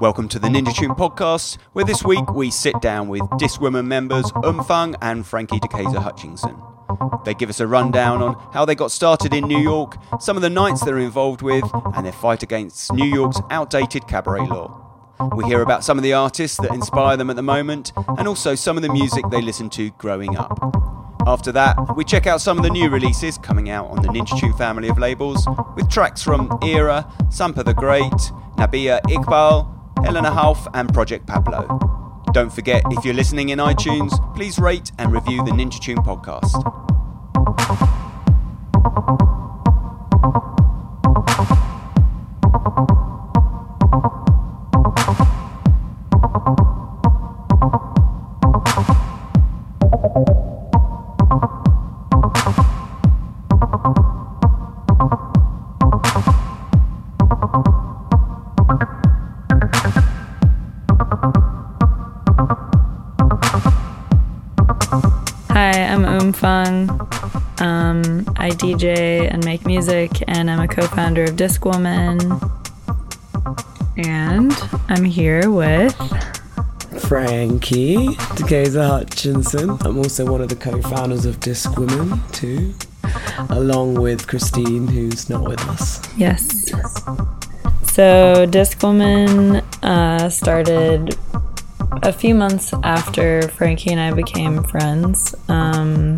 Welcome to the Ninja Tune podcast, where this week we sit down with Discwoman members Umfang and Frankie DeKaiser Hutchinson. They give us a rundown on how they got started in New York, some of the nights they're involved with, and their fight against New York's outdated cabaret law. We hear about some of the artists that inspire them at the moment, and also some of the music they listen to growing up. After that, we check out some of the new releases coming out on the Ninja Tune family of labels, with tracks from Era, Sampa the Great, Nabihah Iqbal, Helena Hauff, and Project Pablo. Don't forget, if you're listening in iTunes, please rate and review the Ninja Tune podcast. I DJ and make music, and I'm a co founder of Discwoman. And I'm here with Frankie DeKaiser Hutchinson. I'm also one of the co founders of Disc Discwoman, too, along with Christine, who's not with us. Yes. So, Discwoman uh, started a few months after Frankie and I became friends. Um,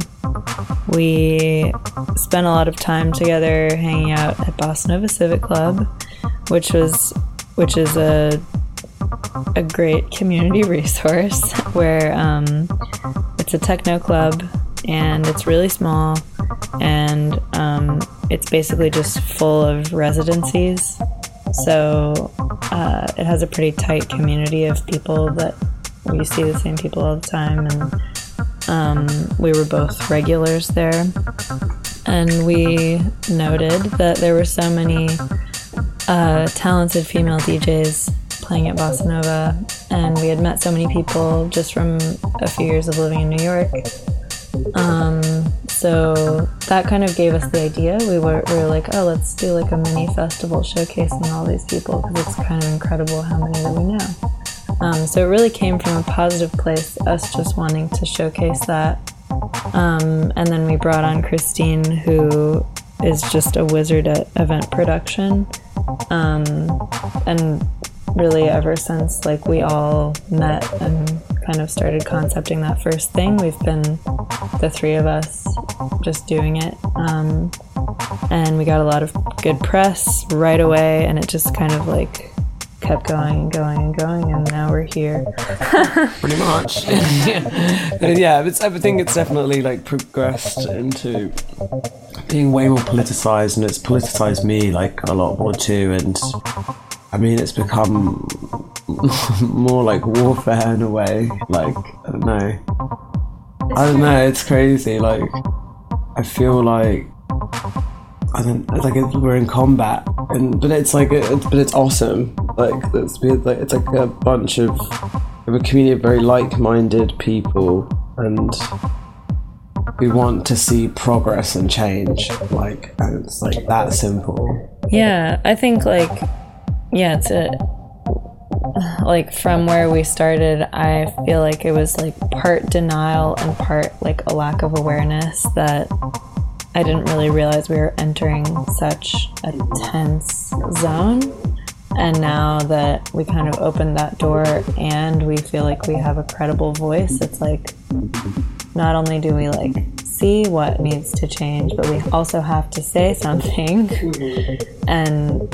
we spent a lot of time together hanging out at Bossa Nova Civic Club, which was which is a a great community resource where um, it's a techno club and it's really small and um, it's basically just full of residencies. So uh, it has a pretty tight community of people that we see the same people all the time and um, we were both regulars there, and we noted that there were so many uh, talented female DJs playing at Bossa Nova, and we had met so many people just from a few years of living in New York. Um, so that kind of gave us the idea. We were, we were like, oh, let's do like a mini festival showcasing all these people because it's kind of incredible how many that we know. Um, so it really came from a positive place, us just wanting to showcase that. Um, and then we brought on Christine, who is just a wizard at event production. Um, and really, ever since like we all met and kind of started concepting that first thing, we've been the three of us just doing it. Um, and we got a lot of good press right away, and it just kind of like kept going and going and going, and now we're here. Pretty much. yeah, yeah it's, I think it's definitely like progressed into being way more politicized, and it's politicized me like a lot more too. And I mean, it's become more like warfare in a way. Like I don't know. I don't know. It's crazy. Like I feel like I don't like we're in combat, and but it's like but it's awesome. Like it's like it's like a bunch of, of a community of very like-minded people, and we want to see progress and change. Like and it's like that simple. Yeah, I think like yeah, it's a like from where we started, I feel like it was like part denial and part like a lack of awareness that I didn't really realize we were entering such a tense zone. And now that we kind of opened that door and we feel like we have a credible voice, it's like not only do we like see what needs to change, but we also have to say something. and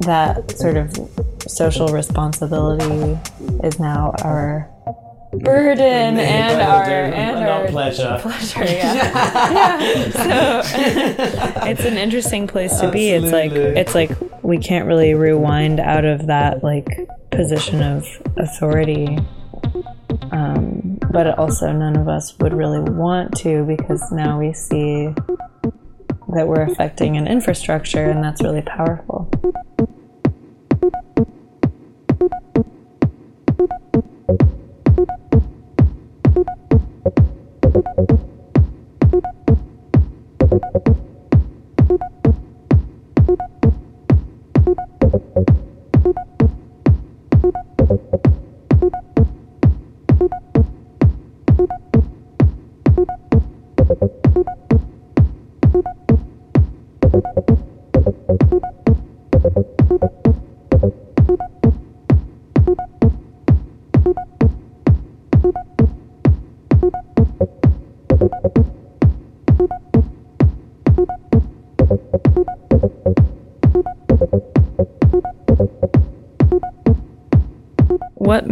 that sort of social responsibility is now our burden and our and our pleasure. Pleasure, yeah. yeah. So it's an interesting place to be. It's like it's like we can't really rewind out of that like position of authority. Um, but also none of us would really want to because now we see that we're affecting an infrastructure and that's really powerful.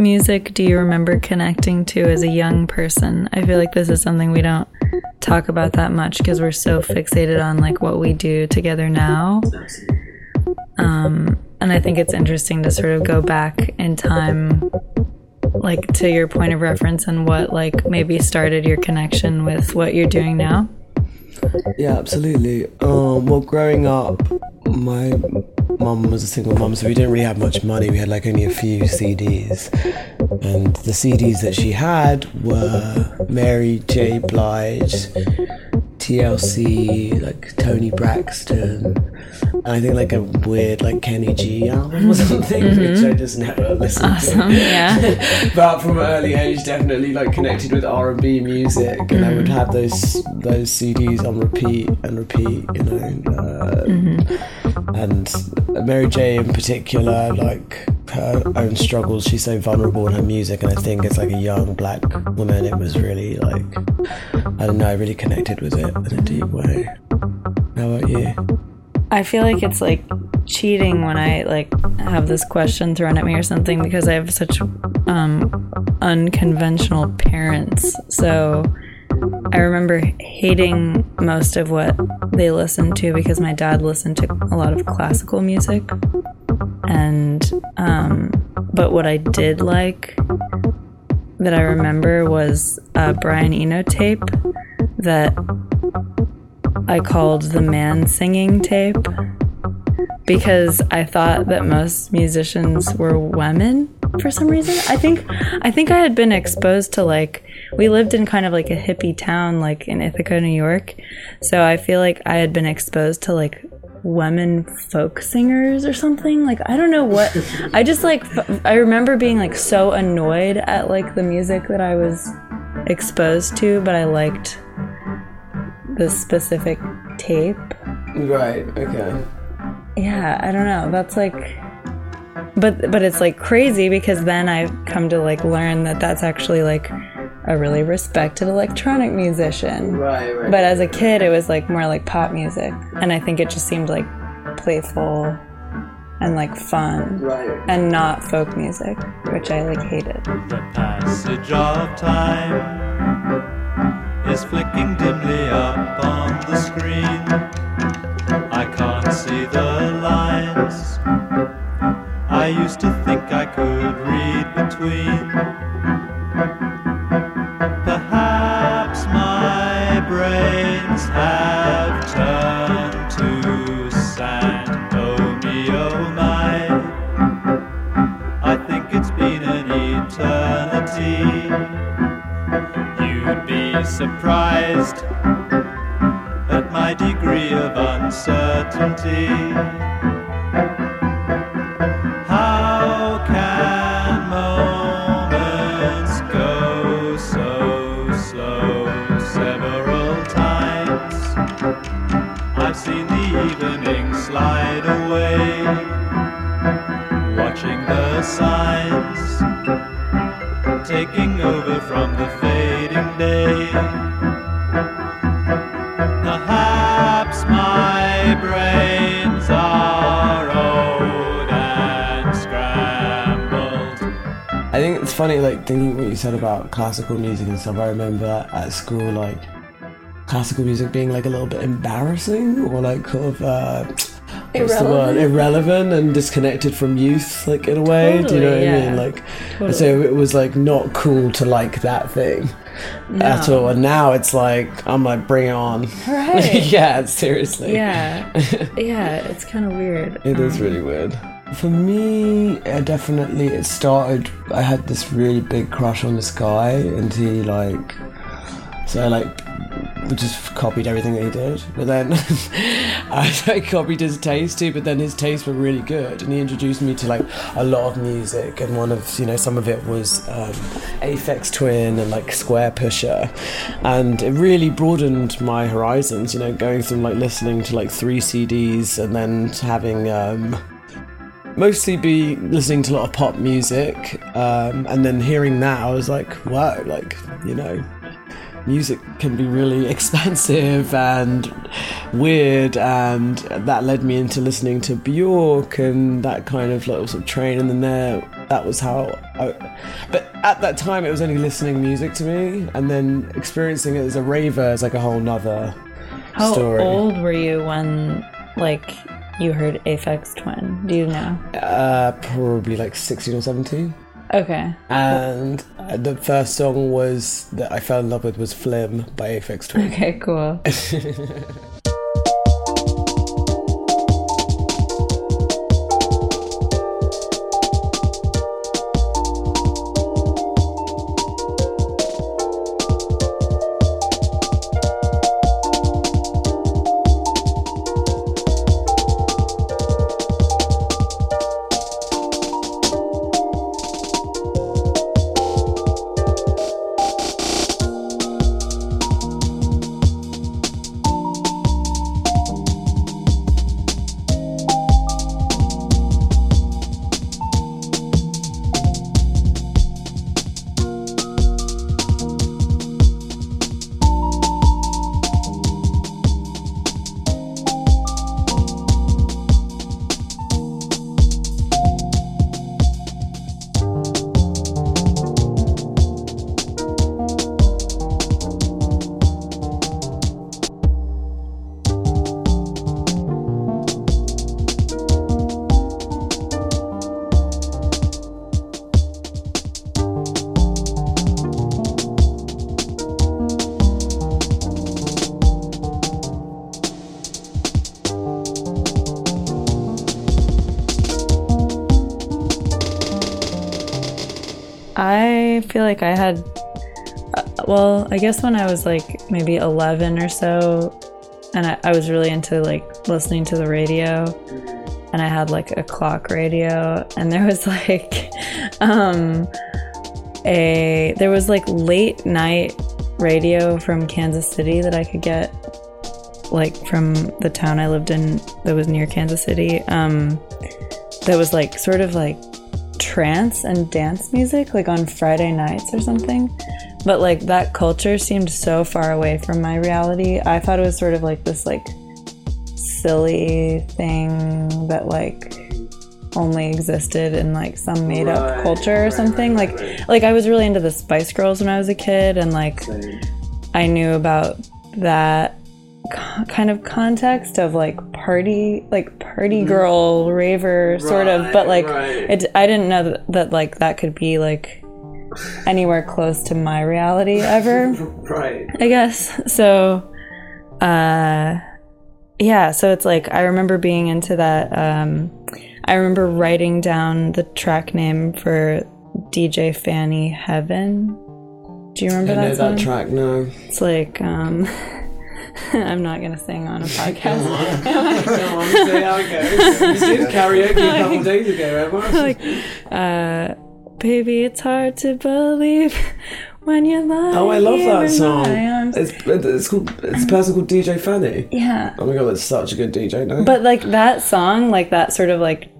Music do you remember connecting to as a young person? I feel like this is something we don't talk about that much because we're so fixated on like what we do together now. Um, and I think it's interesting to sort of go back in time, like to your point of reference and what like maybe started your connection with what you're doing now. Yeah, absolutely. Um, well, growing up, my mum was a single mum, so we didn't really have much money. We had like only a few CDs, and the CDs that she had were Mary J. Blige, TLC, like Tony Braxton, and I think like a weird like Kenny G album or mm-hmm. something, which I mm-hmm. just never listened Awesome. to. Yeah. but from an early age, definitely like connected with R and B music, and I would mm-hmm. have those those CDs on repeat and repeat, you know. Uh, And Mary J in particular, like her own struggles, she's so vulnerable in her music, and I think as like a young black woman, it was really like I don't know, I really connected with it in a deep way. How about you? I feel like it's like cheating when I like have this question thrown at me or something because I have such um, unconventional parents. So I remember hating most of what they listened to because my dad listened to a lot of classical music. And, um, but what I did like that I remember was a Brian Eno tape that I called the man singing tape because I thought that most musicians were women for some reason. I think I think I had been exposed to like we lived in kind of like a hippie town like in Ithaca, New York. So I feel like I had been exposed to like women folk singers or something. Like I don't know what I just like f- I remember being like so annoyed at like the music that I was exposed to, but I liked the specific tape. Right. Okay. Yeah, I don't know. That's like but but it's like crazy because then I've come to like learn that that's actually like a really respected electronic musician. Right. Right. But as a kid it was like more like pop music and I think it just seemed like playful and like fun right. and not folk music, which I like hated. The passage of time is flicking dimly up on the screen. I can't see the lines. I used to think I could read between. Perhaps my brains have turned to sand. Oh me, oh my. I think it's been an eternity. You'd be surprised at my degree of uncertainty. Funny, like thinking what you said about classical music and stuff. I remember at school, like classical music being like a little bit embarrassing or like kind of uh, what's the word? Irrelevant and disconnected from youth, like in a way. Do you know what Totally, I mean? Like, Totally. so it was like not cool to like that thing at all. And now it's like I'm like, bring it on. Right. yeah, seriously. Yeah. Yeah, it's kind of weird. It is really weird. For me, uh, definitely it started. I had this really big crush on this guy, and he like, so I like just copied everything that he did. But then I, I copied his taste too. But then his tastes were really good, and he introduced me to like a lot of music. And one of you know some of it was um, Aphex Twin and like Square Pusher, and it really broadened my horizons. You know, going from like listening to like three CDs and then having. Um, mostly be listening to a lot of pop music, um, and then hearing that, I was like, wow, like you know, music can be really expensive and weird, and that led me into listening to Bjork and that kind of little sort of train, and then there. That was how I, but at that time it was only listening music to me and then experiencing it as a raver is like a whole nother How story. old were you when like you heard Aphex Twin? Do you know? Uh, probably like 16 or 17. Okay. And uh, the first song was that I fell in love with was Flim by Aphex Twin. Okay, cool. feel like I had, uh, well, I guess when I was like maybe 11 or so, and I, I was really into like listening to the radio, and I had like a clock radio, and there was like, um, a, there was like late night radio from Kansas City that I could get, like from the town I lived in that was near Kansas City, um, that was like sort of like trance and dance music like on Friday nights or something. But like that culture seemed so far away from my reality. I thought it was sort of like this like silly thing that like only existed in like some made up Right, culture or something. right, like right. like I was really into the Spice Girls when I was a kid and like I knew about that co- kind of context of like party like party girl raver sort of but like right. it i didn't know that, that like that could be like anywhere close to my reality ever Right. i guess so uh yeah so it's like i remember being into that um i remember writing down the track name for dj fanny heaven do you remember I know that song that track now. it's like um i'm not gonna sing on a podcast Come on, say how it goes. You did karaoke a couple days ago, Emma. like uh baby it's hard to believe when you're lying Oh, I love that song. It's, it's called. It's a person called DJ Fanny. yeah Oh my god, that's such a good DJ. No, but like that song like that sort of like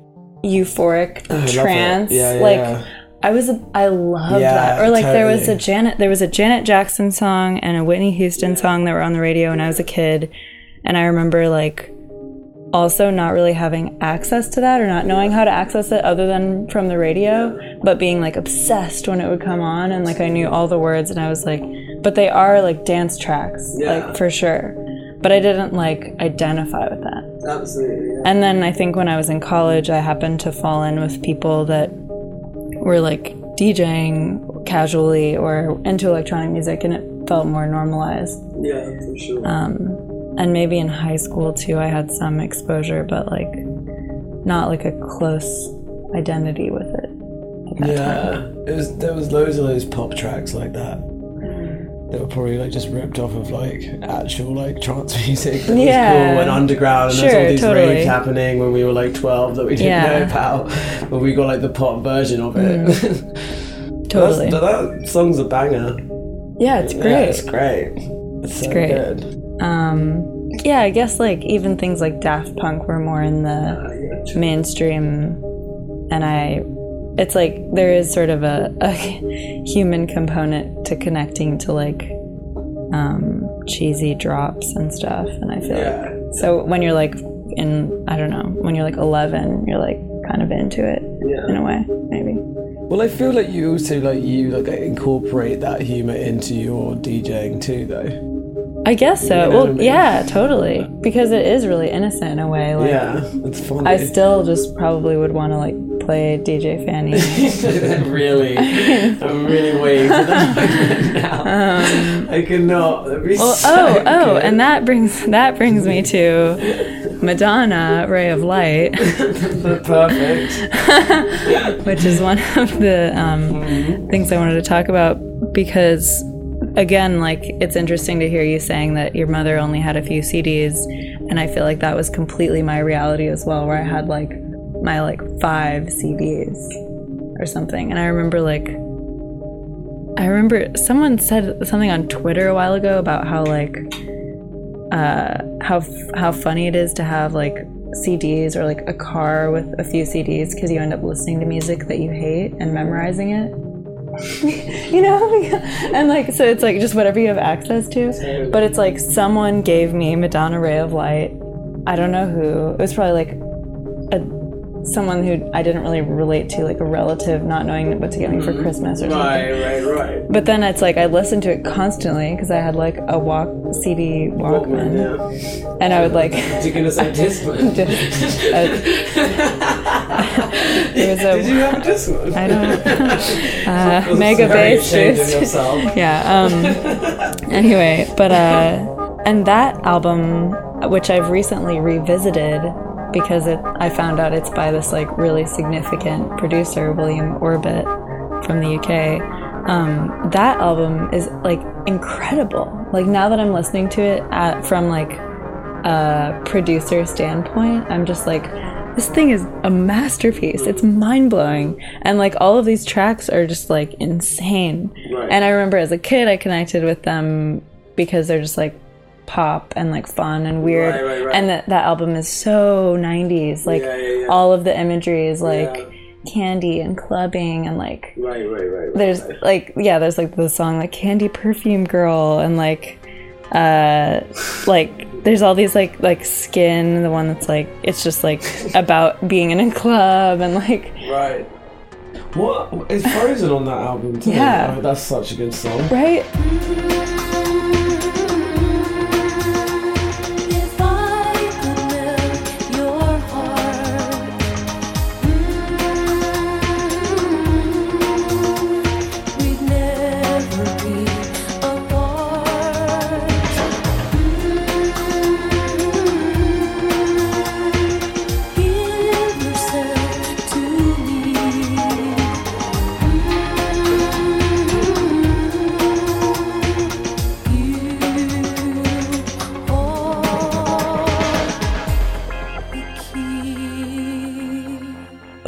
euphoric it. trance Yeah, yeah, like yeah. I was a, I loved Yeah, that. Or like there was a. Janet there was a Janet Jackson song and a Whitney Houston song that were on the radio when I was a kid and I remember like also not really having access to that or not knowing how to access it other than from the radio, but being like obsessed when it would come on and like I knew all the words and I was like but they are like dance tracks Yeah. like for sure. But I didn't like identify with that. absolutely. And then I think when I was in college, I happened to fall in with people that were like DJing casually or into electronic music, and it felt more normalized. Yeah, for sure. Um, and maybe in high school too, I had some exposure, but like not like a close identity with it. At time. yeah, it was. There was loads of those pop tracks like that. That were probably like just ripped off of like actual like trance music that Yeah. was cool and underground and there's all these totally. raves happening when we were like 12 that we didn't Yeah. know about but we got like the pop version of it Mm. Totally. That's, that song's a banger Yeah, it's Yeah, great. it's great it's, so great. good Um, yeah, I guess like even things like Daft Punk were more in the mainstream and I, it's like there is sort of a, a human component to connecting to like um, cheesy drops and stuff, and I feel Yeah. like so when you're like in I don't know when you're like 11, you're like kind of into it Yeah. in a way, maybe. Well, I feel like you also like you like incorporate that humor into your DJing too, though. I guess so. You know well, I mean? yeah, totally. Because it is really innocent in a way. Like, Yeah, it's funny. I still just probably would want to like play DJ Fanny. really, I'm really waiting for that moment now. I cannot. Um, Well, so oh, oh, and that brings that brings me to Madonna, Ray of Light, perfect. which is one of the um, things I wanted to talk about because, again, like it's interesting to hear you saying that your mother only had a few CDs, and I feel like that was completely my reality as well, where I had like my like five CDs or something, and I remember like. I remember someone said something on Twitter a while ago about how like uh, how how funny it is to have like CDs or like a car with a few CDs because you end up listening to music that you hate and memorizing it. you know, and like so it's like just whatever you have access to. But it's like someone gave me Madonna Ray of Light. I don't know who. It was probably like a someone who I didn't really relate to, like a relative, not knowing what to get me for Christmas or something. right, right. Right. But then it's like I listened to it constantly because I had like a walk CD Walkman, Yeah. and I would like Did Discman. uh, it was a Did you have a Discman? I don't uh, mega bass ashamed of boost. yourself. yeah. Um. Anyway, but uh, and that album, which I've recently revisited because it, I found out it's by this like really significant producer, William Orbit from the UK. Um, that album is like incredible. Like now that I'm listening to it at, from like a producer standpoint, I'm just like, this thing is a masterpiece. It's mind blowing. And like all of these tracks are just like insane. Right. And I remember as a kid, I connected with them because they're just like pop and like fun and weird. Right, right, right. And that, that album is so 90s. Like Yeah, yeah, yeah. all of the imagery is like Yeah. candy and clubbing and like Right, right, right. there's like yeah there's like the song like candy perfume girl and like uh like there's all these like like skin the one that's like it's just like about being in a club and like Right. What is Frozen on that album too? Yeah. Oh, that's such a good song. right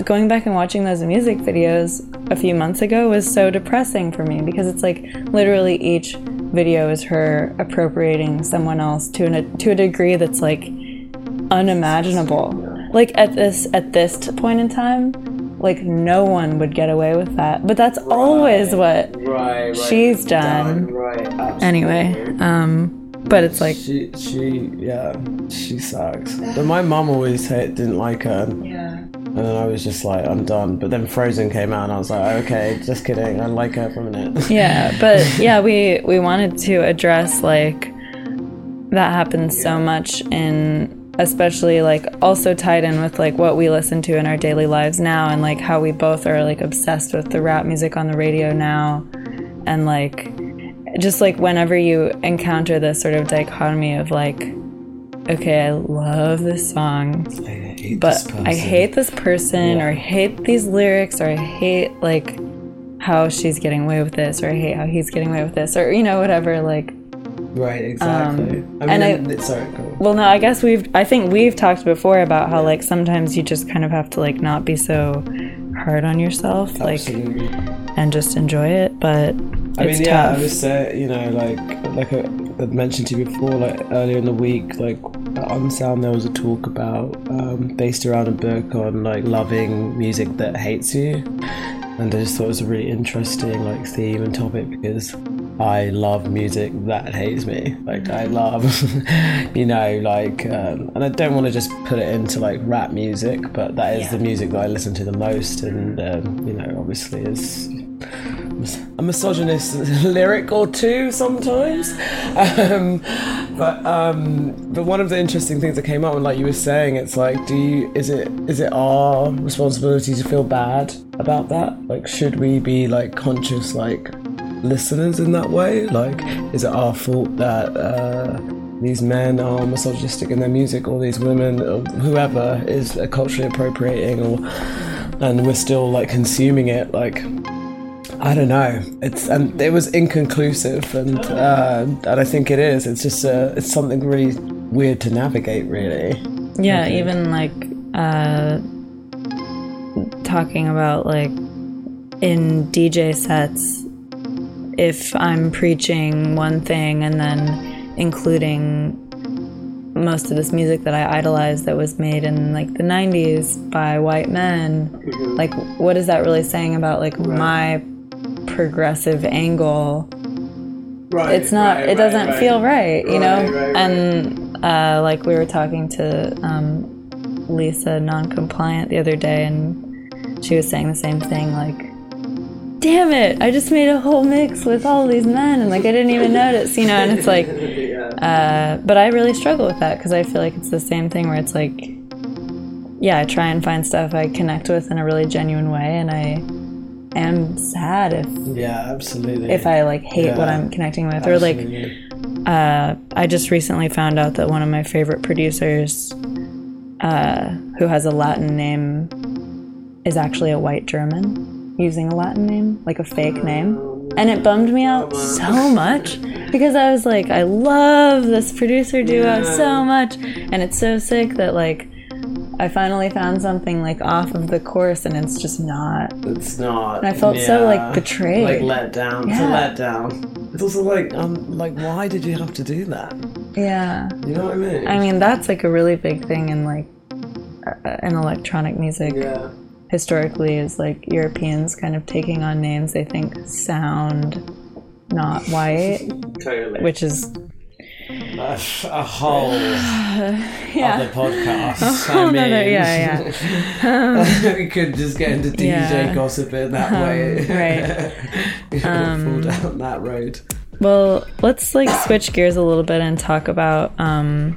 going back and watching those music videos a few months ago was so depressing for me because it's like literally each video is her appropriating someone else to an, to a degree that's like unimaginable. Like at this at this point in time, like no one would get away with that. But that's always what Right, right. she's done. Right. Anyway, um but it's like She, she, yeah, she sucks. But my mom always said, didn't like her. yeah. And then I was just like, I'm done. But then Frozen came out, and I was like, okay, just kidding. I like her for a minute. Yeah, but yeah, we we wanted to address like that happens so much in especially like also tied in with like what we listen to in our daily lives now and like how we both are like obsessed with the rap music on the radio now and like just like whenever you encounter this sort of dichotomy of like okay, I love this song, but I hate this person, or I hate these lyrics, or I hate like how she's getting away with this, or I hate how he's getting away with this, or you know, whatever. Like, right, exactly. Um, I mean, and I- sorry, cool. well, no, I guess we've, I think we've talked before about how like sometimes you just kind of have to like not be so hard on yourself, like, Absolutely. and just enjoy it. But I mean, yeah, tough. I was say, you know, like like I, I'd mentioned to you before, like earlier in the week, like at Unsound there was a talk about um, based around a book on like loving music that hates you, and I just thought it was a really interesting like theme and topic because I love music that hates me. Like I love, you know, like, um, and I don't want to just put it into like rap music, but that is the music that I listen to the most, and um, you know, obviously is a misogynist lyric or two sometimes. Um, but um, but one of the interesting things that came up, and like you were saying, it's like, do you is it is it our responsibility to feel bad about that? Like, should we be like conscious like listeners in that way? Like, is it our fault that? Uh, these men are misogynistic in their music, or these women, or whoever is culturally appropriating, or and we're still like consuming it. Like, I don't know. It's and it was inconclusive, and uh, and I think it is. It's just uh, it's something really weird to navigate, really. Yeah, even like uh, talking about like in DJ sets, if I'm preaching one thing and then including most of this music that I idolize that was made in like the 90s by white men, like what is that really saying about like my progressive angle? Right. it's not it doesn't feel right you know and uh, like we were talking to um, lisa non-compliant the other day and she was saying the same thing like damn it i just made a whole mix with all these men and like i didn't even notice you know and it's like uh, but i really struggle with that because i feel like it's the same thing where it's like yeah i try and find stuff i connect with in a really genuine way and i am sad if Yeah, absolutely. if I like hate what I'm connecting with, or like uh, I just recently found out that one of my favorite producers, uh, who has a Latin name, is actually a white German using a Latin name, like a fake name, and it bummed me out so much because I was like, I love this producer duo so much, and it's so sick that like. I finally found something like off of the course, and it's just not. It's not. I felt so, like, betrayed. Like let down. Yeah. Let down. It's also like um like why did you have to do that? Yeah. You know what I mean? I mean, that's like a really big thing in like uh, in electronic music. yeah. Historically, is like Europeans kind of taking on names they think sound not white, Totally. which is a, a whole yeah, other podcast. whole I mean, nother- yeah, yeah. we could just get into DJ Yeah. gossip in that way. right. Fall down that road. Well, let's like switch gears a little bit and talk about um,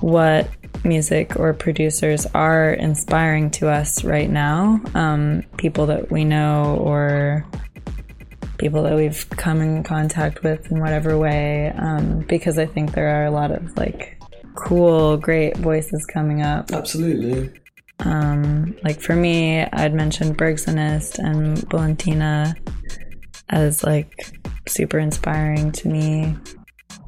what music or producers are inspiring to us right now. Um, people that we know or people that we've come in contact with in whatever way. Um, because I think there are a lot of like cool, great voices coming up. Absolutely. Um, like for me, I'd mentioned Bergsonist and Valentina as like super inspiring to me.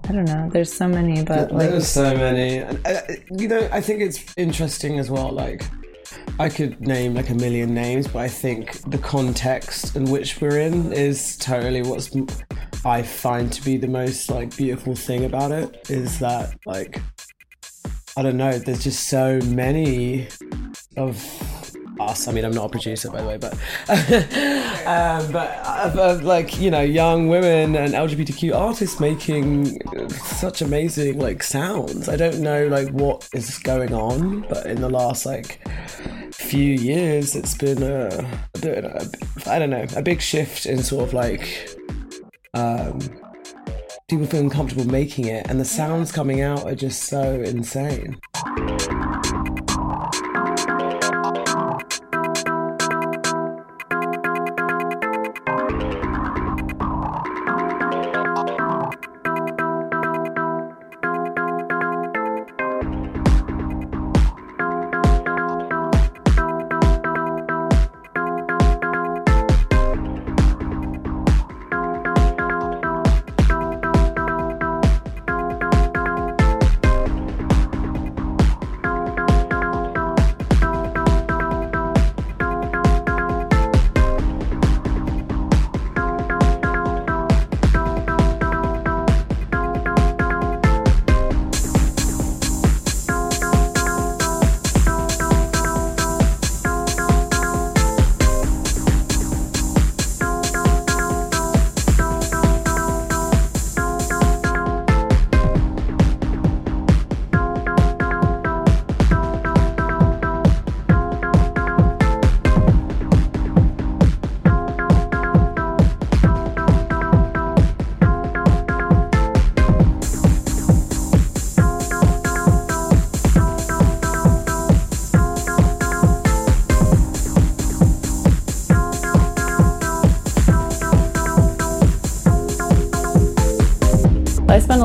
I don't know. There's so many, but like There's so many. And, uh, you know, I think it's interesting as well. Like, I could name like a million names, but I think the context in which we're in is totally what's I find to be the most like beautiful thing about it is that like I don't know. There's just so many of us. I mean, I'm not a producer, by the way, but um, but uh, like you know, young women and LGBTQ artists making such amazing like sounds. I don't know like what is going on, but in the last like few years, it's been bit. A, I don't know, a big shift in sort of like. Um, people feeling comfortable making it, and the sounds coming out are just so insane.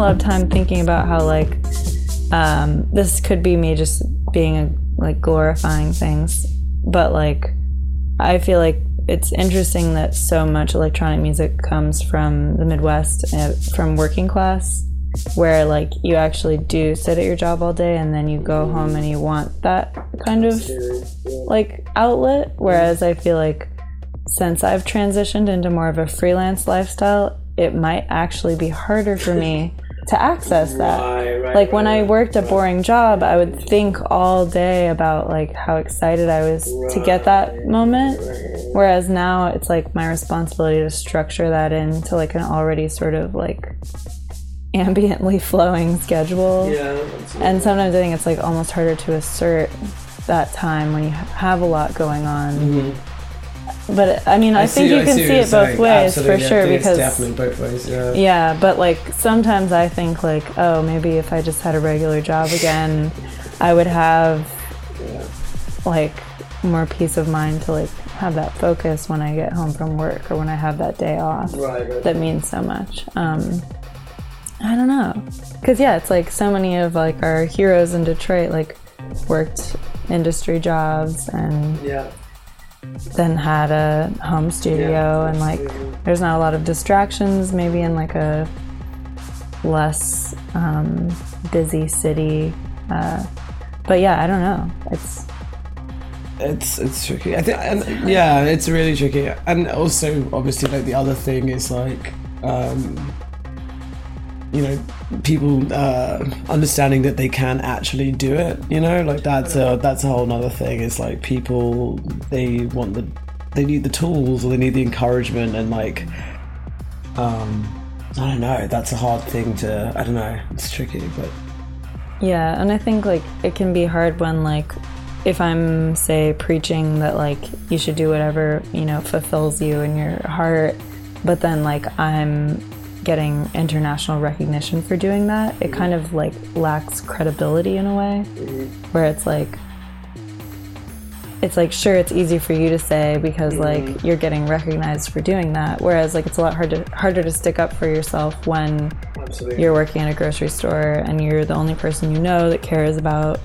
Lot of time thinking about how like um, this could be me just being a, like glorifying things, but like I feel like it's interesting that so much electronic music comes from the Midwest, uh, from working class, where like you actually do sit at your job all day and then you go home and you want that kind of like outlet. Whereas I feel like since I've transitioned into more of a freelance lifestyle, it might actually be harder for me to access that. like when I worked a boring job, I would think all day about like how excited I was to get that moment. Whereas now it's like my responsibility to structure that into like an already sort of like ambiently flowing schedule. And sometimes I think it's like almost harder to assert that time when you have a lot going on. Mm-hmm. But I mean, I, think you can see, you're it both ways Absolutely, for yeah, sure because definitely both ways. Yeah. yeah, but like sometimes I think like, oh, maybe if I just had a regular job again, I would have like more peace of mind to like have that focus when I get home from work or when I have that day off. Right, right. That means so much. Um, I don't know, because yeah, it's like so many of like our heroes in Detroit like worked industry jobs and Yeah. Then had a home studio and like there's not a lot of distractions maybe in like a less um, busy city uh, but yeah i don't know it's It's it's tricky. I think, and yeah, it's really tricky. And also, obviously, like the other thing is like, um, you know, people uh, understanding that they can actually do it. You know, like that's a that's a whole nother thing. It's like people they want the they need the tools or they need the encouragement and like, um, I don't know. That's a hard thing to. I don't know. It's tricky, but yeah and i think like it can be hard when like if i'm say preaching that like you should do whatever you know fulfills you in your heart but then like i'm getting international recognition for doing that it mm-hmm. kind of like lacks credibility in a way mm-hmm. where it's like it's like sure it's easy for you to say because mm-hmm. like you're getting recognized for doing that whereas like it's a lot harder harder to stick up for yourself when you're working at a grocery store and you're the only person you know that cares about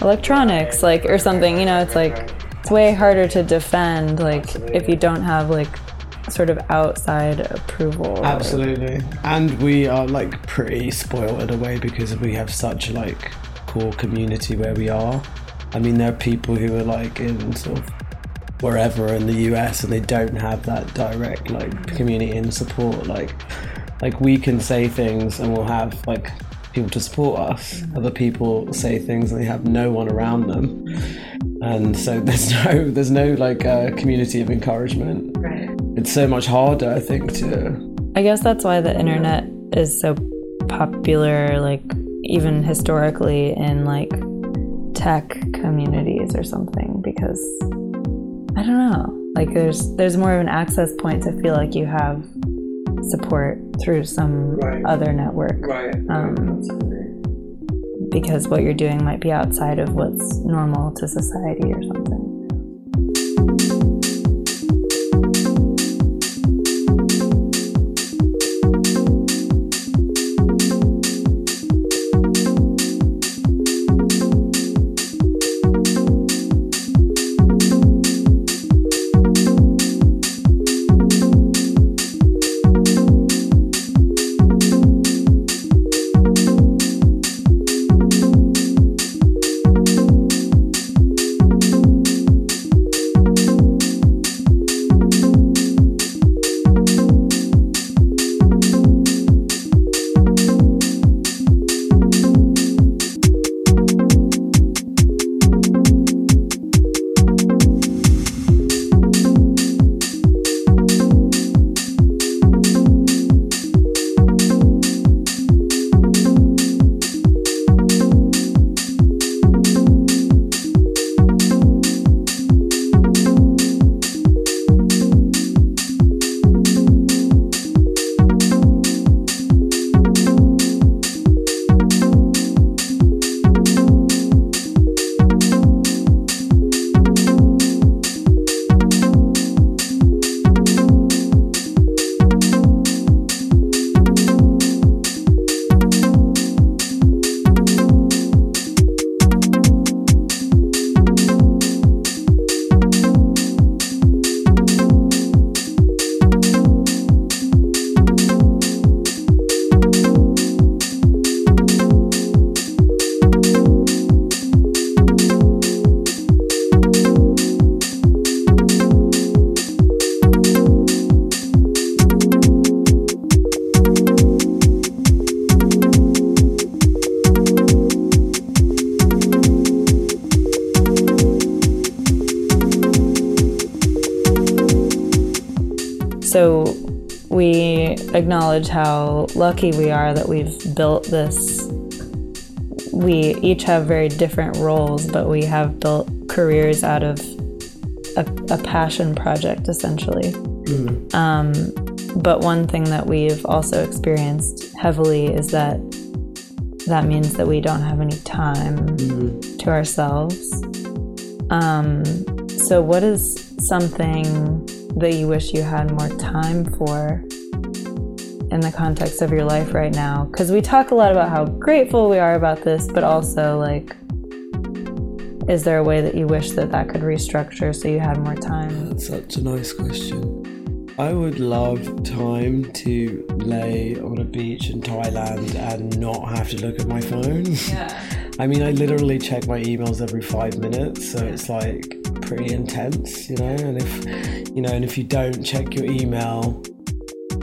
electronics like or something you know it's like it's way harder to defend like if you don't have like sort of outside approval Absolutely. And we are like pretty spoiled in a way because we have such like cool community where we are. I mean there are people who are like in sort of wherever in the US and they don't have that direct like community and support like like we can say things and we'll have like people to support us. Other people say things and they have no one around them. And so there's no there's no like uh, community of encouragement. It's so much harder I think to I guess that's why the internet is so popular, like even historically in like tech communities or something, because I don't know. Like there's there's more of an access point to feel like you have support through some Right. other network. Right. Um, because what you're doing might be outside of what's normal to society or something. Acknowledge how lucky we are that we've built this. We each have very different roles, but we have built careers out of a, a passion project, essentially. Um, but one thing that we've also experienced heavily is that that means that we don't have any time to ourselves. Um, so, what is something that you wish you had more time for in the context of your life right now? Because we talk a lot about how grateful we are about this, but also, like, is there a way that you wish that that could restructure so you had more time? That's such a nice question. I would love time to lay on a beach in Thailand and not have to look at my phone. Yeah. I mean, I literally check my emails every five minutes, so it's like pretty intense, you know. And if you know, and if you don't check your email,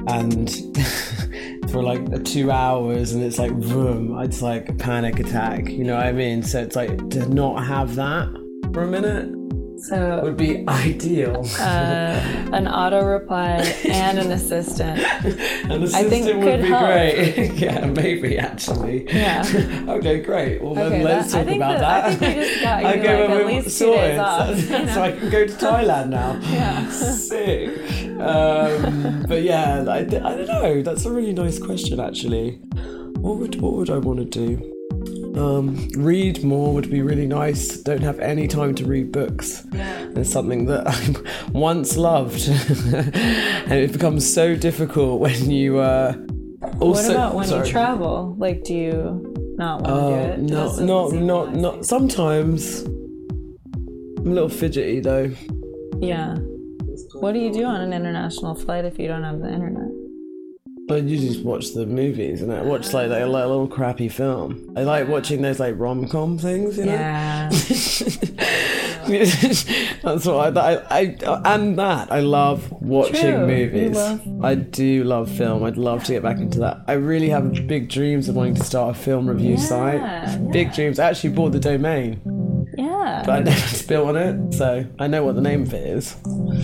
and for like two hours, and it's like vroom, it's like a panic attack. You know what I mean? So it's like to not have that for a minute So, would be ideal. uh, an auto reply and an assistant. An I think assistant would be help. great. yeah, maybe actually. Yeah. okay, great. Well, then Okay, let's that- talk about that- I think we just got you, okay, like, well, at least two days off, So, you know? so I can go to Thailand now. Yeah. Sick. Um, but yeah, I, I don't know. That's a really nice question, actually. What would what would I want to do? Um, read more would be really nice. Don't have any time to read books. It's something that I once loved, and it becomes so difficult when you. Uh, also, what about when sorry. you travel? Like, do you not want to Uh, do it? No, not not not. Sometimes I'm a little fidgety though. Yeah. What do you do on an international flight if you don't have the internet? But you just watch the movies and I watch like, like a little crappy film. I like watching those like rom com things, you know. Yeah. That's what I, I, I and that I love watching True, movies. love- I do love film. I'd love to get back into that. I really have big dreams of wanting to start a film review site. Big dreams. I actually bought the domain, Yeah. but I never built on it, so I know what the name of it is.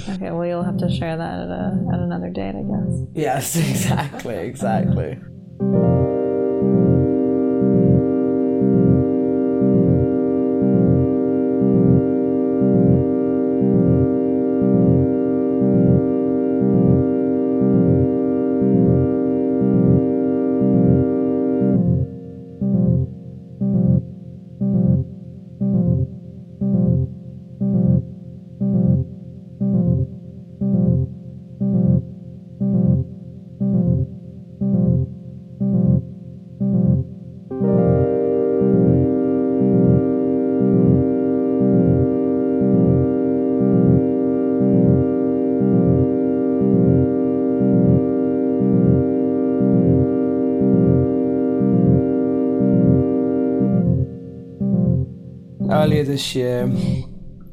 Okay, well, you'll have to share that at, a, at another date, I guess. Yes, exactly, exactly. This year,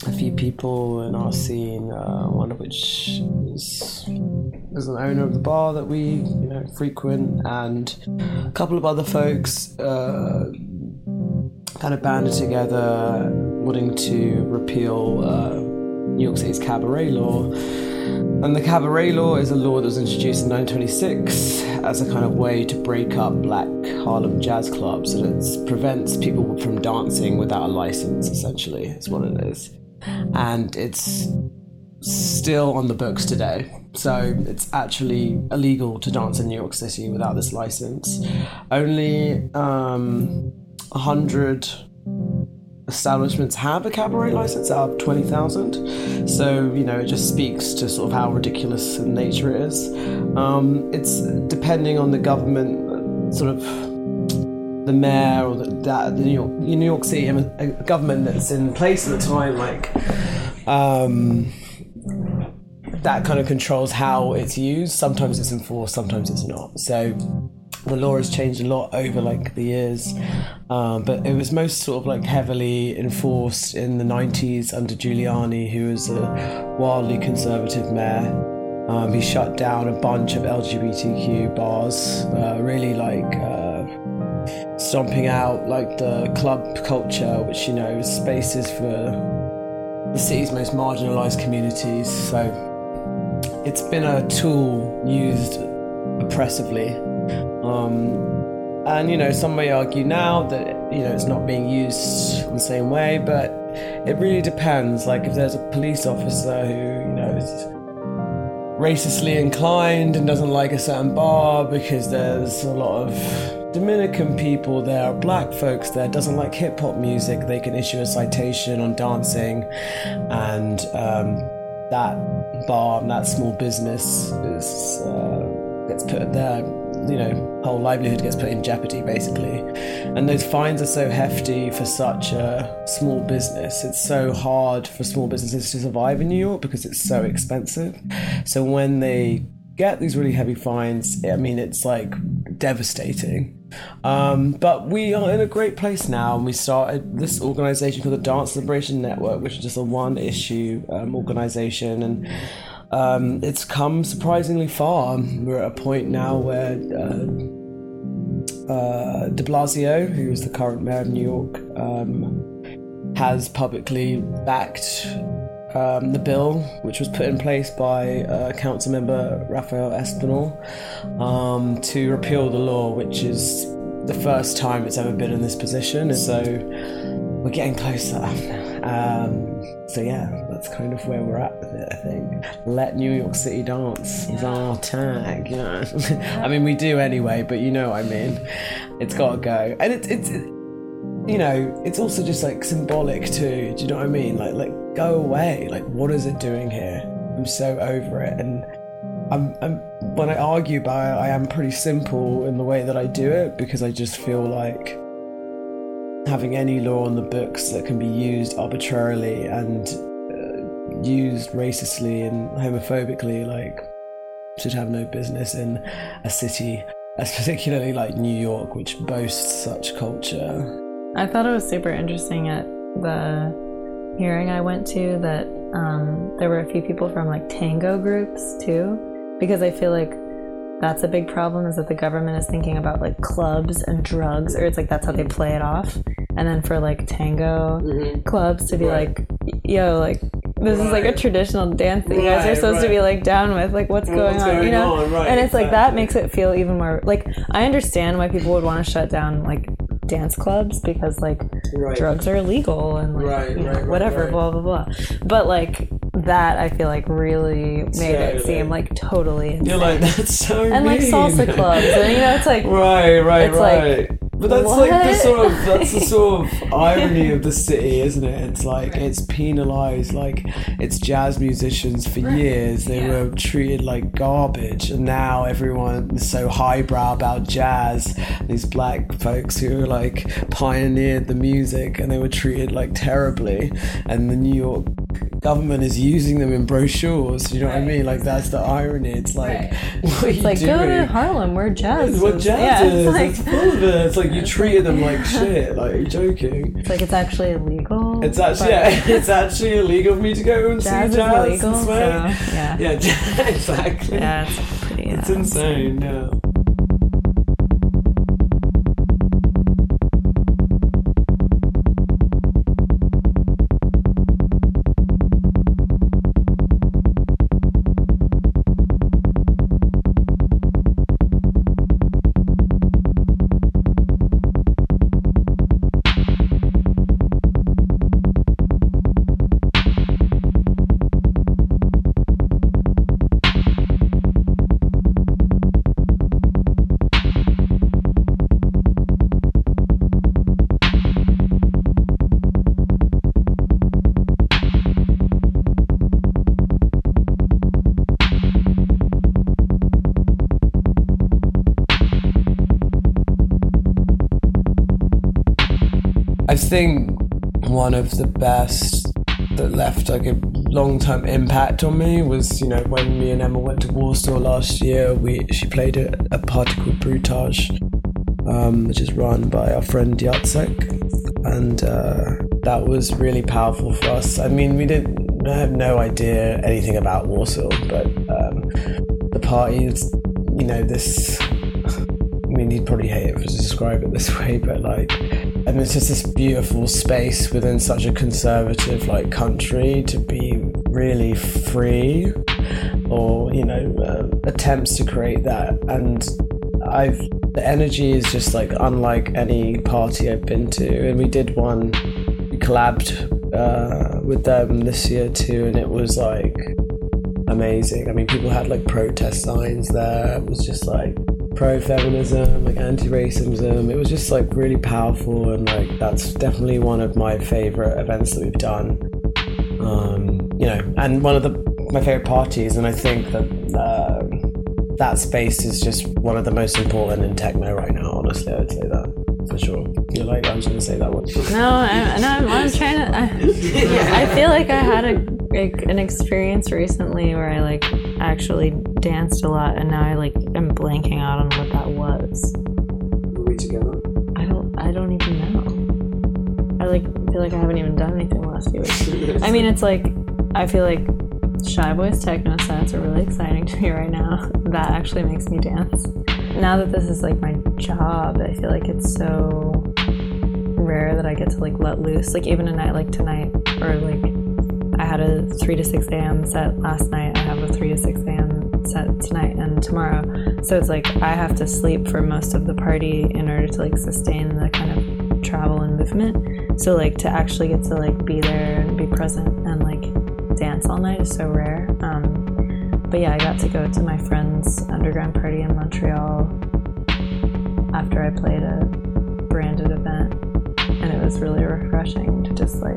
a few people in our scene, uh, one of which is, is an owner of the bar that we you know frequent, and a couple of other folks uh, kind of banded together, wanting to repeal uh, New York City's cabaret law. And the cabaret law is a law that was introduced in 1926 as a kind of way to break up black Harlem jazz clubs. And it prevents people from dancing without a license, essentially, is what it is. And it's still on the books today. So it's actually illegal to dance in New York City without this license. Only um, 100 establishments have a cabaret license of 20,000. So, you know, it just speaks to sort of how ridiculous in nature it is. Um, it's depending on the government, sort of the mayor or the, the New York, New York City government that's in place at the time, like, um, that kind of controls how it's used. Sometimes it's enforced, sometimes it's not. So the law has changed a lot over like the years, um, but it was most sort of like heavily enforced in the 90s under Giuliani, who was a wildly conservative mayor. Um, he shut down a bunch of LGBTQ bars, uh, really like uh, stomping out like the club culture, which you know is spaces for the city's most marginalised communities. So it's been a tool used oppressively. Um, and you know, some may argue now that you know it's not being used in the same way, but it really depends. Like if there's a police officer who you know is racistly inclined and doesn't like a certain bar because there's a lot of Dominican people there, black folks there, doesn't like hip hop music, they can issue a citation on dancing, and um, that bar and that small business is uh, gets put there. You know, whole livelihood gets put in jeopardy basically, and those fines are so hefty for such a small business. It's so hard for small businesses to survive in New York because it's so expensive. So when they get these really heavy fines, I mean, it's like devastating. Um, but we are in a great place now, and we started this organization called the Dance Liberation Network, which is just a one issue um, organization. And um, it's come surprisingly far. We're at a point now where uh, uh, de Blasio, who is the current mayor of New York, um, has publicly backed um, the bill, which was put in place by uh, Council Member Rafael Espinal, um, to repeal the law, which is the first time it's ever been in this position. And so we're getting closer. Um, so yeah, that's kind of where we're at with it. I think let New York City dance is our tag. Yeah, I mean we do anyway, but you know what I mean. It's got to go, and it's it's you know, it's also just like symbolic too. Do you know what I mean? Like, like go away. Like, what is it doing here? I'm so over it. And I'm, I'm when I argue about it, I am pretty simple in the way that I do it because I just feel like having any law on the books that can be used arbitrarily and used racistly and homophobically, like, should have no business in a city, as particularly like New York, which boasts such culture. I thought it was super interesting at the hearing I went to that um, there were a few people from like tango groups too, because I feel like that's a big problem is that the government is thinking about like clubs and drugs, or it's like that's how they play it off. And then for like tango clubs to be like, yo, like this is like a traditional dance that you guys are Right, supposed to be like down with. Like what's going what's on, you know? on, right, and it's like that makes it feel even more like I understand why people would want to shut down like dance clubs because like Right. drugs are illegal and like, Right, you know, right, right, whatever, right. blah blah blah. But like that, I feel like really made it seem like totally insane. You're like, that's so and like salsa clubs, and you know, it's like Right, right, It's like, right. But that's like the sort of that's the sort of irony of the city, isn't it? It's like it's penalized like it's jazz musicians for years. They were treated like garbage and now everyone is so highbrow about jazz. These black folks who like pioneered the music and they were treated like terribly and the New York government is using them in brochures. You know what I mean? Like that's the irony. It's like what are it's like go to Harlem, where jazz. What jazz yeah, is. It's like, it's full of it. It's like you treated them like shit. Like, you're you joking? it's like it's actually illegal. It's actually yeah, it's actually illegal for me to go and Jazz see jazz. illegal, so yeah, yeah, exactly. yeah, it's pretty. It's yeah. insane. Yeah. Think one of the best that left like a long term impact on me was you know when me and Emma went to Warsaw last year. We she played a, a party called Brutaż, um, which is run by our friend Jacek, and uh, that was really powerful for us. I mean, we didn't I have no idea anything about Warsaw, but um, the party is you know this I mean, he'd probably hate it to describe it this way, but like, and it's just this beautiful space within such a conservative like country to be really free or you know uh, attempts to create that. And i've the energy is just like unlike any party i've been to. And we did one we collabed uh, with them this year too and it was like amazing. I mean people had like protest signs there. It was just like pro-feminism like anti-racism it was just like really powerful and like that's definitely one of my favorite events that we've done um, you know, and one of the my favorite parties, and I think that um that space is just one of the most important in techno right now. Honestly, I'd say that for sure. You're like, I'm just gonna say that one. No, I, no, I'm, I'm trying to. I, I feel like I had a like an experience recently where I like actually danced a lot, and now I like am blanking out on what that was. Were we together? I don't. I don't even know. I like feel like I haven't even done anything the last few weeks. I mean, it's like I feel like Shy Boys techno sets are really exciting to me right now. That actually makes me dance. Now that this is like my job, I feel like it's so rare that I get to like let loose. Like even a night like tonight, or like I had a three to six a.m. set last night. I have a three to six a.m. tonight and tomorrow. So it's like I have to sleep for most of the party in order to like sustain the kind of travel and movement. So like to actually get to like be there and be present and like dance all night is so rare. Um, but yeah, I got to go to my friend's underground party in Montreal after I played a branded event, and it was really refreshing to just like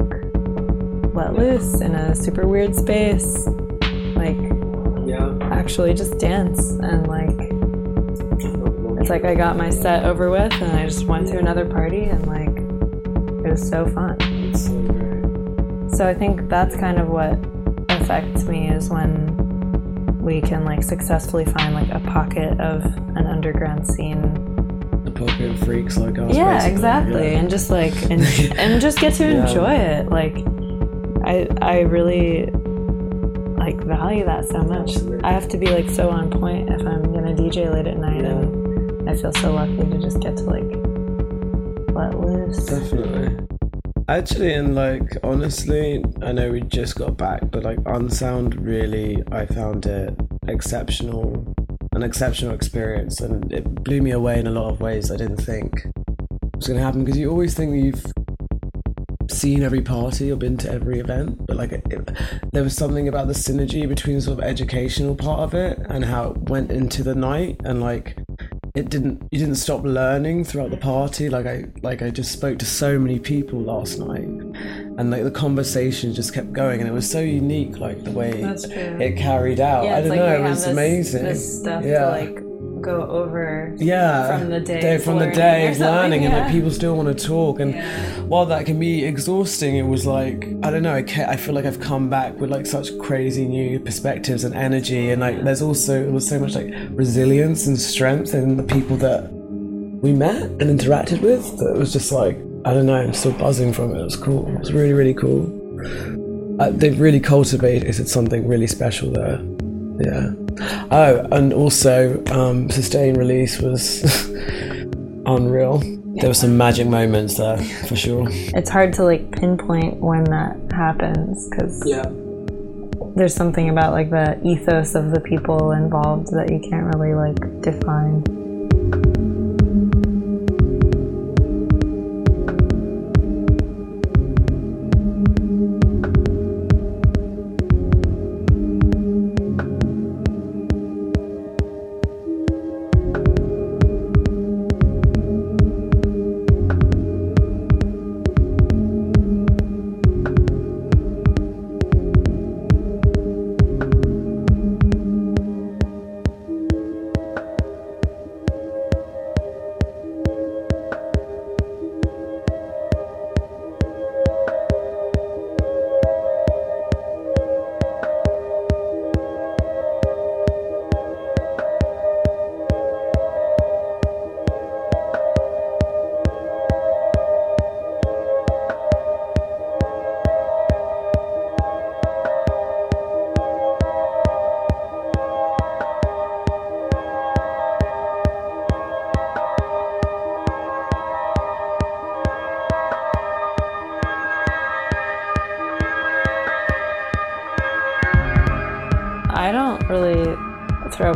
let loose in a super weird space. Actually just dance and like it's like I got my set over with and I just went to another party and like it was so fun. So I think that's kind of what affects me is when we can like successfully find like a pocket of an underground scene. The pocket of freaks like us. Yeah, exactly. yeah. And just like and, and just get to Yeah. enjoy it. Like I I really value that so much. I have to be like so on point if I'm gonna DJ late at night and I feel so lucky to just get to like let loose. Definitely. Actually, and like honestly, I know we just got back, but like Unsound really, I found it exceptional, an exceptional experience, and it blew me away in a lot of ways. I didn't think was going to happen because you always think you've seen every party or been to every event, but like it, it- there was something about the synergy between sort of educational part of it and how it went into the night, and like it didn't you didn't stop learning throughout the party. Like i like i just spoke to so many people last night and like the conversation just kept going and it was so unique like the way it carried out. I don't know it was amazing. This stuff yeah. to like go over yeah from the day day from the day of learning and like people still want to talk and while that can be exhausting it was like i don't know I, I feel like i've come back with like such crazy new perspectives and energy and like there's also there was so much like resilience and strength in the people that we met and interacted with that it was just like i don't know i'm still buzzing from it. It was cool. It was really really cool. Uh, they've really cultivated something really special there yeah. Oh, and also, um, Sustain-Release was unreal. There were some magic moments there, for sure. It's hard to like pinpoint when that happens because Yeah. there's something about like the ethos of the people involved that you can't really like define.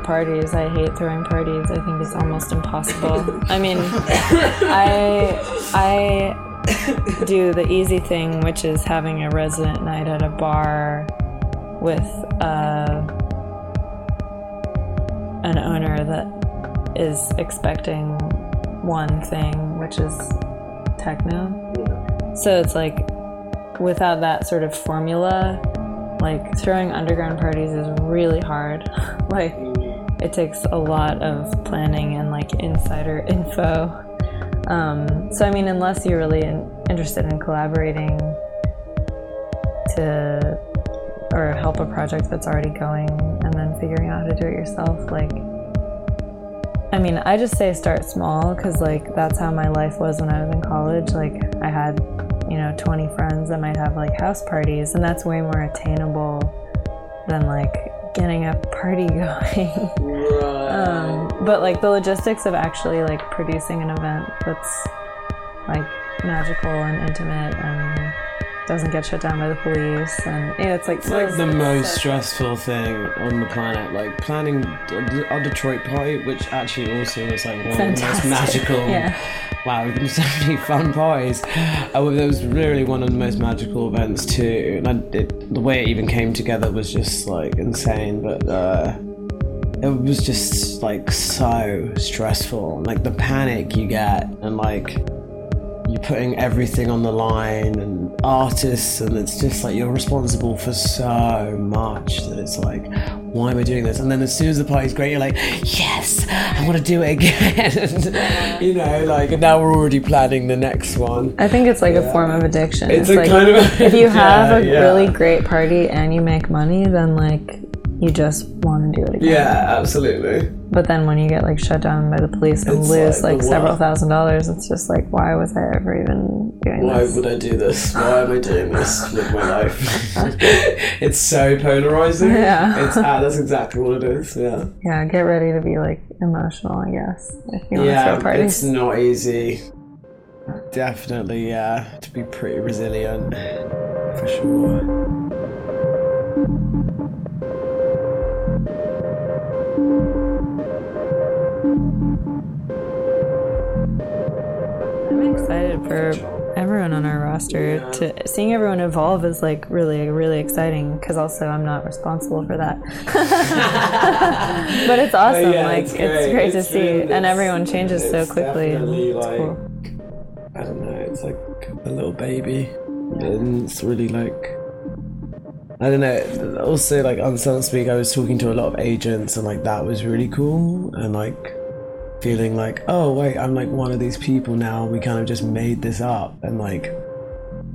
Parties. I hate throwing parties. I think it's almost impossible. I mean, I I do the easy thing, which is having a resident night at a bar with uh, an owner that is expecting one thing, which is techno. So it's like without that sort of formula, like throwing underground parties is really hard. like it takes a lot of planning and like insider info. Um, so I mean, unless you're really in, interested in collaborating to or help a project that's already going and then figuring out how to do it yourself, like I mean, I just say start small because, like, that's how my life was when I was in college. Like, I had, you know, 20 friends that might have, like, house parties, and that's way more attainable than, like, getting a party going. um, but, like, the logistics of actually, like, producing an event that's, like, magical and intimate and doesn't get shut down by the police, and, you know, it's like, It's like the most stressful thing on the planet. Like planning a a Detroit party, which actually also was like one of the most magical. Yeah. Wow, we've been so many fun parties. Uh, well, that was really one of the most magical events too. And it, the way it even came together was just like insane. But uh, it was just like so stressful. Like the panic you get, and like you're putting everything on the line and artists and it's just like you're responsible for so much that it's like why am i doing this and then as soon as the party's great you're like yes i want to do it again you know like and now we're already planning the next one I think it's like a form of addiction. It's It's, like kind of- if you have Yeah, a yeah. really great party and you make money, then like you just want to do it again. yeah absolutely But then when you get like shut down by the police and It's lose like, like, several thousand dollars, it's just like why was I ever even doing why this? Why would i do this why am i doing this with my life it's so polarizing Yeah. it's ah, that's exactly what it is yeah Yeah, get ready to be like emotional, I guess, if you want to yeah, throw parties. it's not easy. Definitely, yeah, to be pretty resilient for sure. For everyone on our roster to seeing everyone evolve is like really really exciting because also I'm not responsible for that. but it's awesome. yeah, like it's it's great. great, It's to see, and everyone changes so quickly. and definitely, It's like, cool. I don't know, it's like a little baby. And it's really like I don't know. Also, like on Sunspeak, I was talking to a lot of agents, and like that was really cool. And like feeling like, oh wait, I'm like one of these people now. We kind of just made this up, and like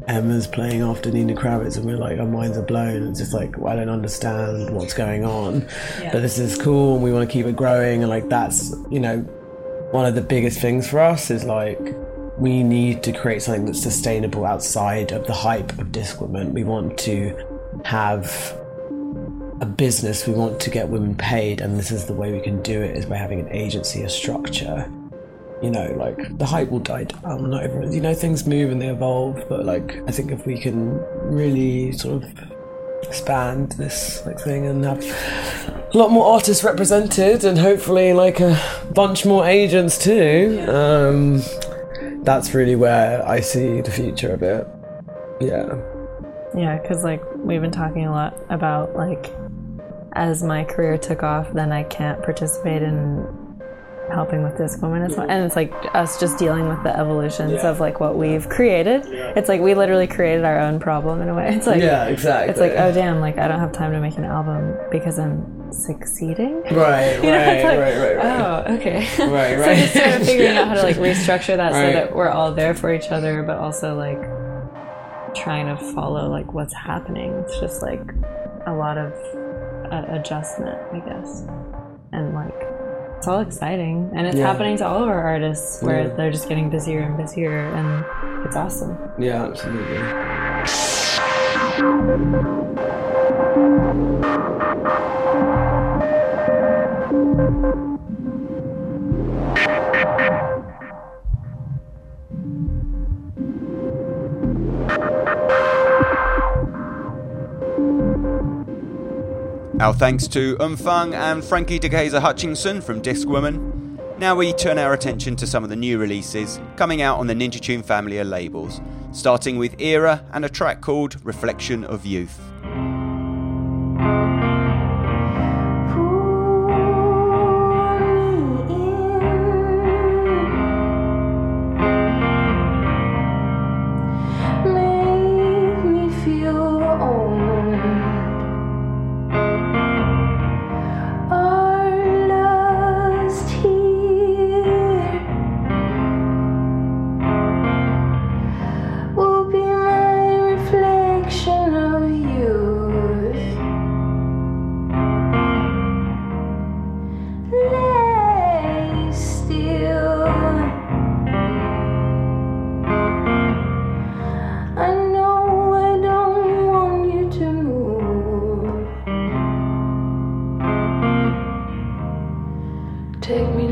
Emma's playing after Nina Kraviz, and we're like, our minds are blown. It's just like well, I don't understand what's going on, but this is cool, and we want to keep it growing. And like that's you know one of the biggest things for us is like we need to create something that's sustainable outside of the hype of Discwoman. We want to have a business. We want to get women paid, and this is the way we can do it is by having an agency, a structure. You know, like the hype will die down. Not everyone, you know, things move and they evolve. But like, I think if we can really sort of expand this like thing and have a lot more artists represented and hopefully like a bunch more agents too um that's really where i see the future of it yeah Yeah, because like we've been talking a lot about like as my career took off, then I can't participate in helping with Discwoman as well. And it's like us just dealing with the evolutions of like what we've created. It's like we literally created our own problem in a way. It's like yeah exactly it's like oh damn, like I don't have time to make an album because I'm succeeding. right You know, right, like, right right right Oh, okay. Right, so right. just sort of figuring out how to like restructure that Right. so that we're all there for each other, but also like trying to follow like what's happening. It's just like a lot of uh, adjustment, I guess, and like it's all exciting, and it's Yeah. happening to all of our artists where Yeah. they're just getting busier and busier, and it's awesome. yeah absolutely Our thanks to Umfang and Frankie Decaiza Hutchinson from Discwoman. Now we turn our attention to some of the new releases coming out on the Ninja Tune family of labels, starting with Era and a track called Reflection of Youth. Take me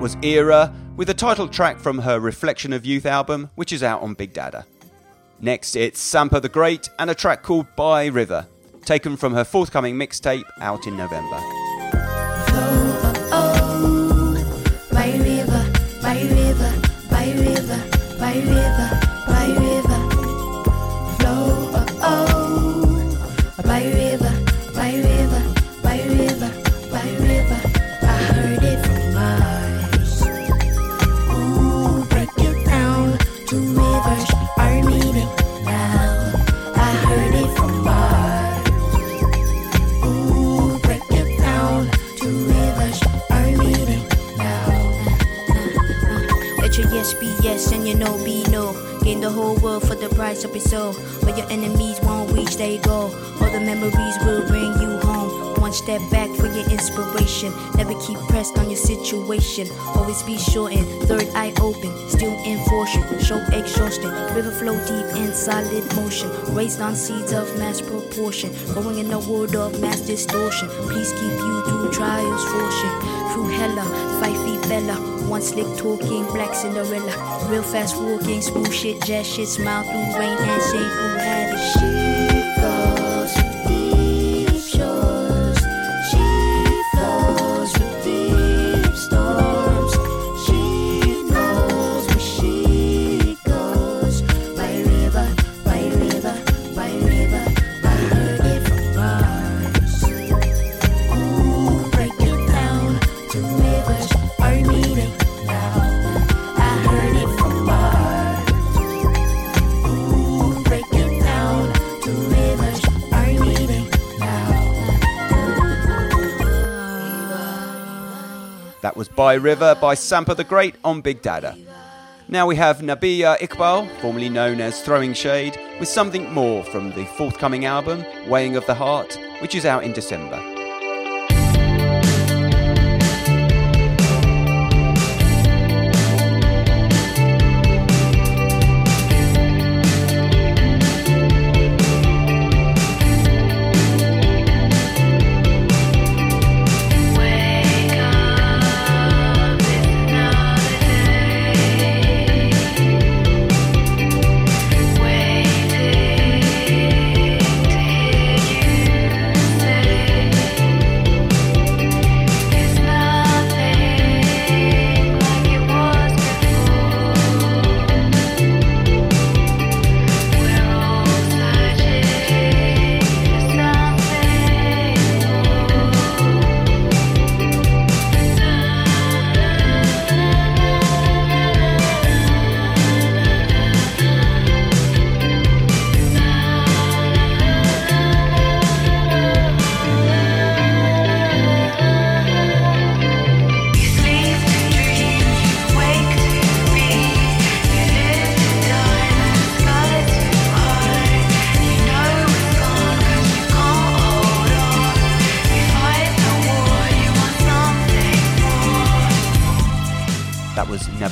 Was Era with a title track from her Reflection of Youth album, which is out on Big Dada. Next, it's Sampa the Great and a track called Bye River, taken from her forthcoming mixtape out in November. Oh, oh. By river, by river, by river, by river, your no be no. Gain the whole world for the price of your soul. Where your enemies won't reach, they go. All the memories will bring you step back for your inspiration. Never keep pressed on your situation. Always be sure and third eye open. Still in fortune. Show exhaustion. River flow deep in solid motion. Raised on seeds of mass proportion. Going in a world of mass distortion. Please keep you through trials, fortune. Through hella, five feet Bella. One slick talking, black Cinderella. Real fast walking, smooth shit, jazz shit, smile through rain and sing who had it. She Bye River by Sampa the Great on Big Dada. Now we have Nabihah Iqbal, formerly known as Throwing Shade, with something more from the forthcoming album, Weighing of the Heart, which is out in December.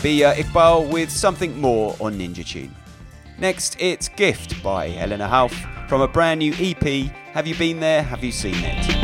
Was Nabihah uh, Iqbal with something more on Ninja Tune. Next, it's Gift by Helena Hauff from a brand new EP. Have you been there? Have you seen it?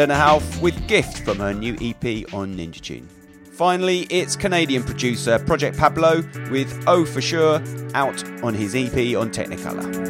Helena Hauff with Gift from her new EP on Ninja Tune. Finally, it's Canadian producer Project Pablo with Oh For Sure out on his EP on Technicolour.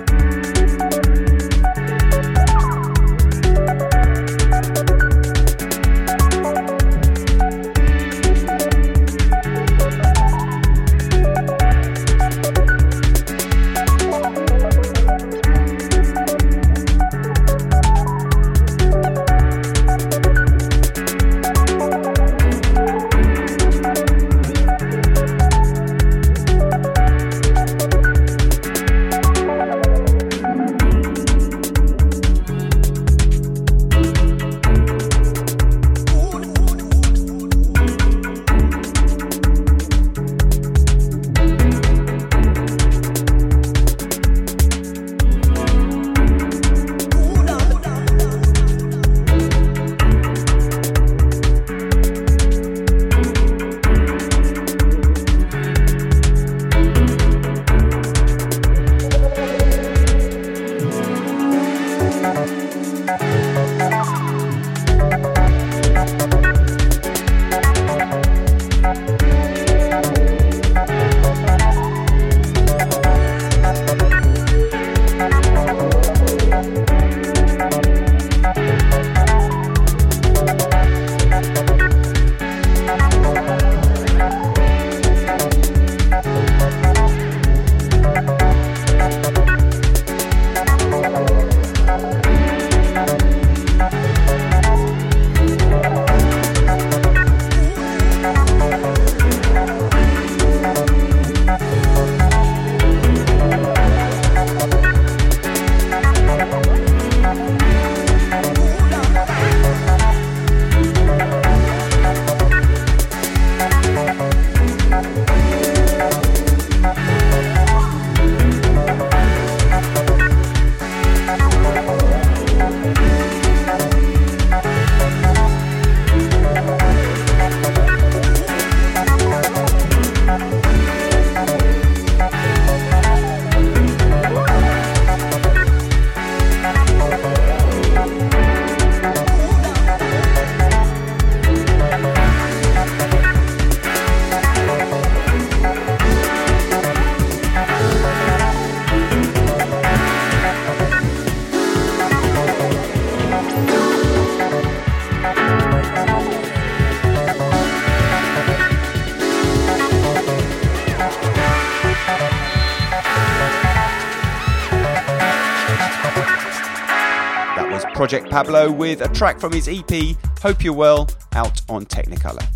Pablo with a track from his EP, Hope You're Well, out on Technicolour.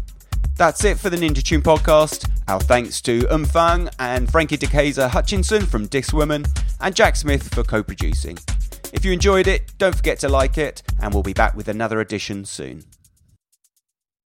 That's it for the Ninja Tune podcast. Our thanks to Umfang and Frankie Decaiza Hutchinson from Discwoman and Jack Smith for co producing. If you enjoyed it, don't forget to like it, and we'll be back with another edition soon.